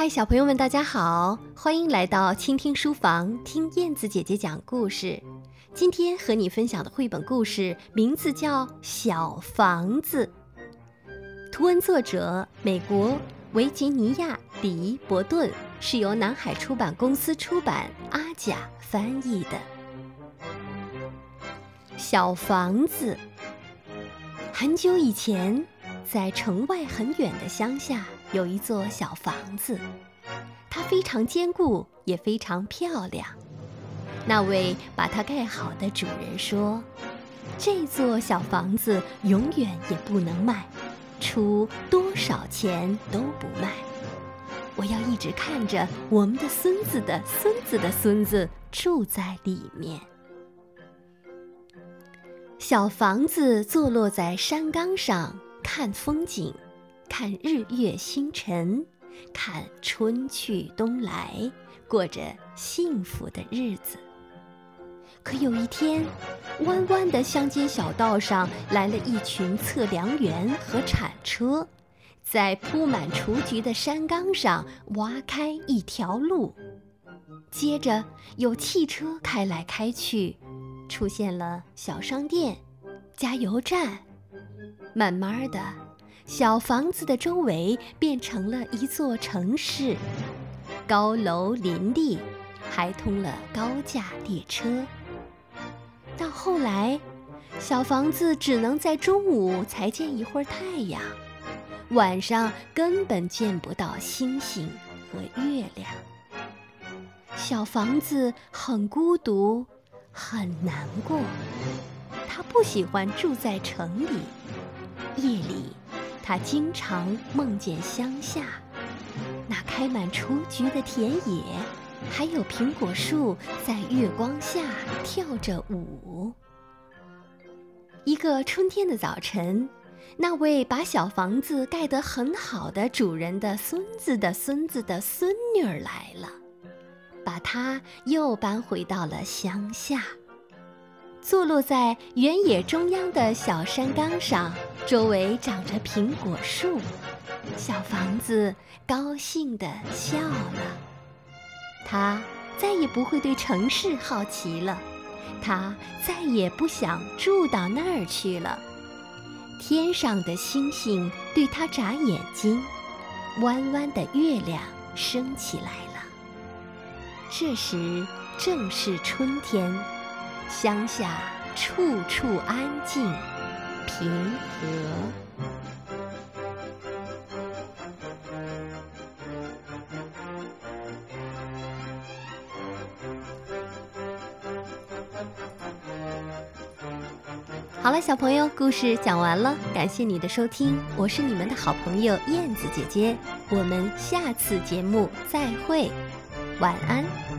嗨，小朋友们，大家好！欢迎来到倾听书房，听燕子姐姐讲故事。今天和你分享的绘本故事名字叫《小房子》，图文作者美国维吉尼亚·迪伯顿，是由南海出版公司出版，阿甲翻译的。小房子，很久以前。在城外很远的乡下，有一座小房子，它非常坚固，也非常漂亮。那位把它盖好的主人说：“这座小房子永远也不能卖，出多少钱都不卖。我要一直看着我们的孙子的孙子的孙子住在里面。”小房子坐落在山岗上。看风景，看日月星辰，看春去冬来，过着幸福的日子。可有一天，弯弯的乡间小道上来了一群测量员和铲车，在铺满雏菊的山岗上挖开一条路。接着有汽车开来开去，出现了小商店、加油站。慢慢的，小房子的周围变成了一座城市，高楼林立，还通了高架列车。到后来，小房子只能在中午才见一会儿太阳，晚上根本见不到星星和月亮。小房子很孤独，很难过，他不喜欢住在城里。夜里，他经常梦见乡下那开满雏菊的田野，还有苹果树在月光下跳着舞。一个春天的早晨，那位把小房子盖得很好的主人的孙子的孙子的孙女儿来了，把他又搬回到了乡下。坐落在原野中央的小山岗上，周围长着苹果树。小房子高兴地笑了。它再也不会对城市好奇了，它再也不想住到那儿去了。天上的星星对它眨眼睛，弯弯的月亮升起来了。这时正是春天。乡下处处安静平和。好了，小朋友，故事讲完了，感谢你的收听，我是你们的好朋友燕子姐姐，我们下次节目再会，晚安。